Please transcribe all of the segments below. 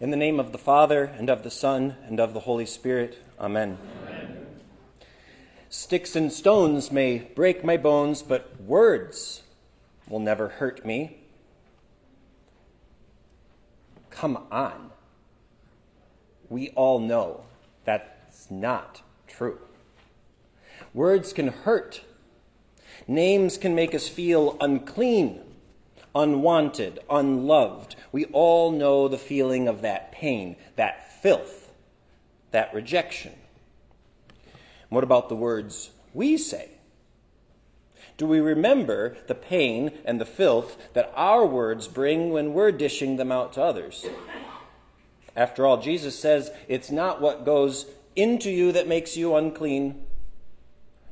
In the name of the Father, and of the Son, and of the Holy Spirit. Amen. Amen. Sticks and stones may break my bones, but words will never hurt me. Come on. We all know that's not true. Words can hurt. Names can make us feel unclean unwanted, unloved. We all know the feeling of that pain, that filth, that rejection. What about the words we say? Do we remember the pain and the filth that our words bring when we're dishing them out to others? After all, Jesus says it's not what goes into you that makes you unclean,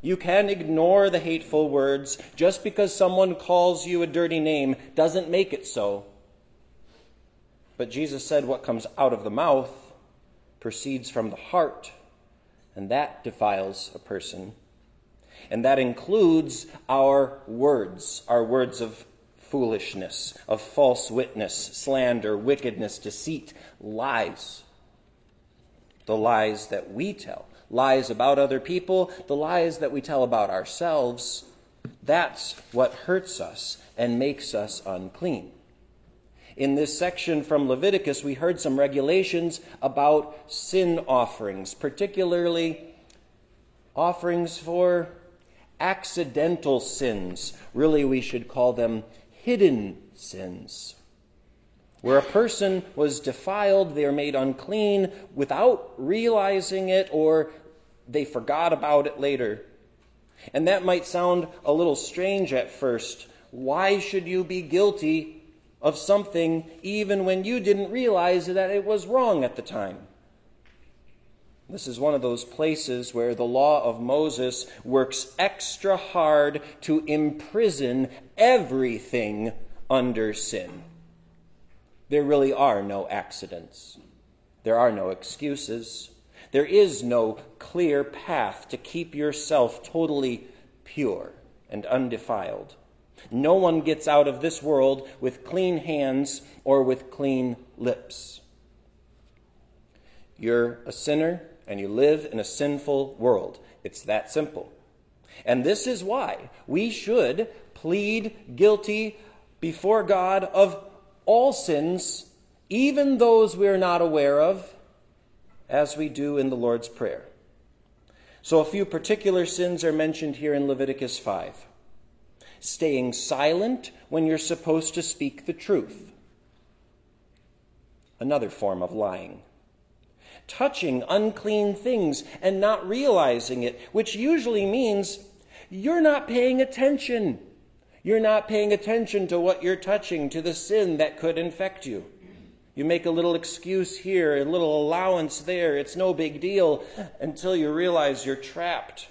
you can ignore the hateful words. Just because someone calls you a dirty name doesn't make it so. But Jesus said what comes out of the mouth proceeds from the heart, and that defiles a person. And that includes our words, our words of foolishness, of false witness, slander, wickedness, deceit, lies. The lies that we tell lies about other people, the lies that we tell about ourselves, that's what hurts us and makes us unclean. In this section from Leviticus, we heard some regulations about sin offerings, particularly offerings for accidental sins. Really, we should call them hidden sins. Where a person was defiled, they are made unclean without realizing it, or they forgot about it later. And that might sound a little strange at first. Why should you be guilty of something even when you didn't realize that it was wrong at the time? This is one of those places where the law of Moses works extra hard to imprison everything under sin. There really are no accidents. There are no excuses. There is no clear path to keep yourself totally pure and undefiled. No one gets out of this world with clean hands or with clean lips. You're a sinner and you live in a sinful world. It's that simple. And this is why we should plead guilty before God of all sins, even those we are not aware of, as we do in the Lord's Prayer. So, a few particular sins are mentioned here in Leviticus 5 staying silent when you're supposed to speak the truth, another form of lying. Touching unclean things and not realizing it, which usually means you're not paying attention. You're not paying attention to what you're touching, to the sin that could infect you. You make a little excuse here, a little allowance there. It's no big deal until you realize you're trapped.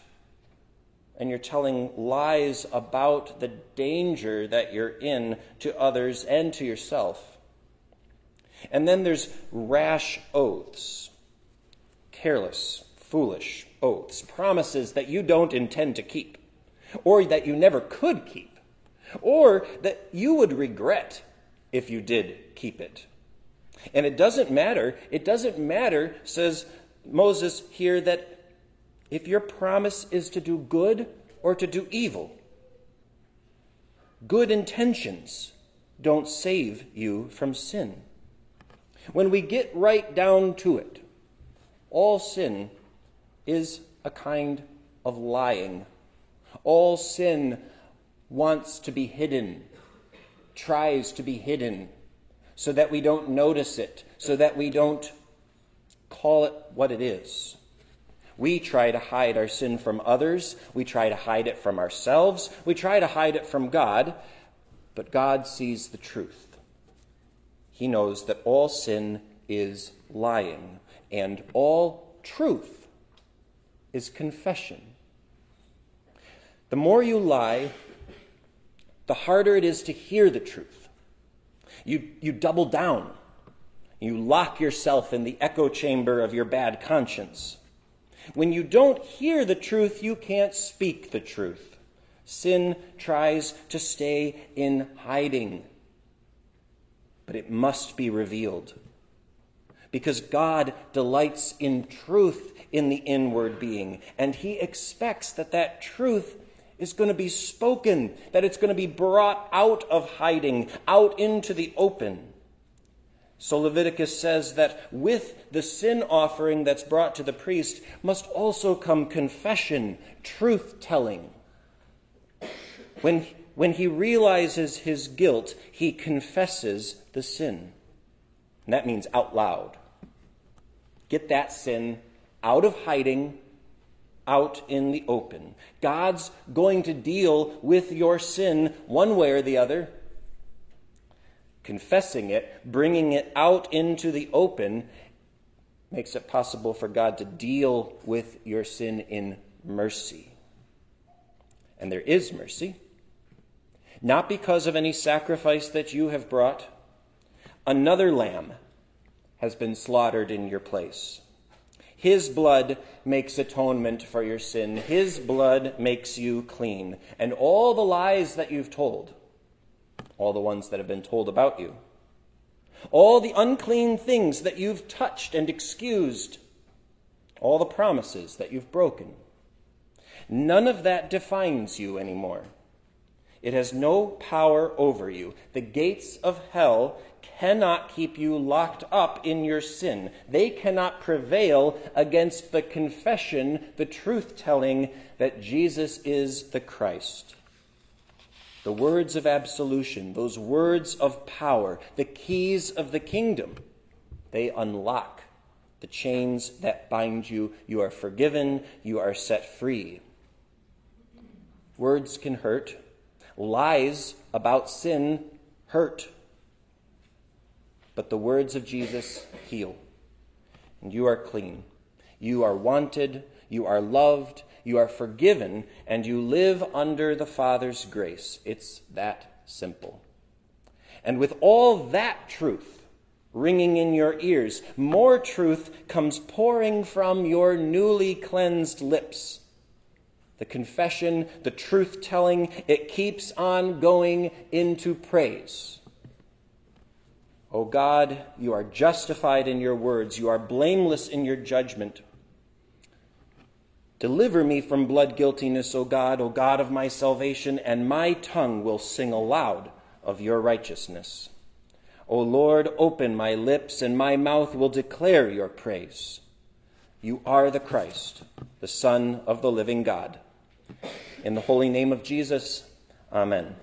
And you're telling lies about the danger that you're in to others and to yourself. And then there's rash oaths, careless, foolish oaths, promises that you don't intend to keep, or that you never could keep or that you would regret if you did keep it. And it doesn't matter, it doesn't matter, says Moses here, that if your promise is to do good or to do evil, good intentions don't save you from sin. When we get right down to it, all sin is a kind of lying. All sin wants to be hidden, tries to be hidden, so that we don't notice it, so that we don't call it what it is. We try to hide our sin from others. We try to hide it from ourselves. We try to hide it from God. But God sees the truth. He knows that all sin is lying, and all truth is confession. The more you lie, the harder it is to hear the truth. You, you double down. You lock yourself in the echo chamber of your bad conscience. When you don't hear the truth, you can't speak the truth. Sin tries to stay in hiding, but it must be revealed. because God delights in truth in the inward being, and He expects that that truth is going to be spoken, that it's going to be brought out of hiding, out into the open. So Leviticus says that with the sin offering that's brought to the priest must also come confession, truth telling. When, when he realizes his guilt, he confesses the sin. And that means out loud. Get that sin out of hiding, out in the open. God's going to deal with your sin one way or the other confessing it, bringing it out into the open, makes it possible for God to deal with your sin in mercy. And there is mercy, not because of any sacrifice that you have brought. Another lamb has been slaughtered in your place. His blood makes atonement for your sin. His blood makes you clean. And all the lies that you've told, all the ones that have been told about you, all the unclean things that you've touched and excused, all the promises that you've broken. None of that defines you anymore. It has no power over you. The gates of hell cannot keep you locked up in your sin. They cannot prevail against the confession, the truth telling that Jesus is the Christ the words of absolution, those words of power, the keys of the kingdom, they unlock the chains that bind you. You are forgiven, you are set free. Words can hurt, lies about sin hurt. But the words of Jesus heal, and you are clean. You are wanted, you are loved, you are forgiven, and you live under the Father's grace. It's that simple. And with all that truth ringing in your ears, more truth comes pouring from your newly cleansed lips. The confession, the truth telling, it keeps on going into praise. O oh God, you are justified in your words, you are blameless in your judgment. Deliver me from blood guiltiness, O God, O God of my salvation, and my tongue will sing aloud of your righteousness. O Lord, open my lips, and my mouth will declare your praise. You are the Christ, the Son of the living God. In the holy name of Jesus, amen.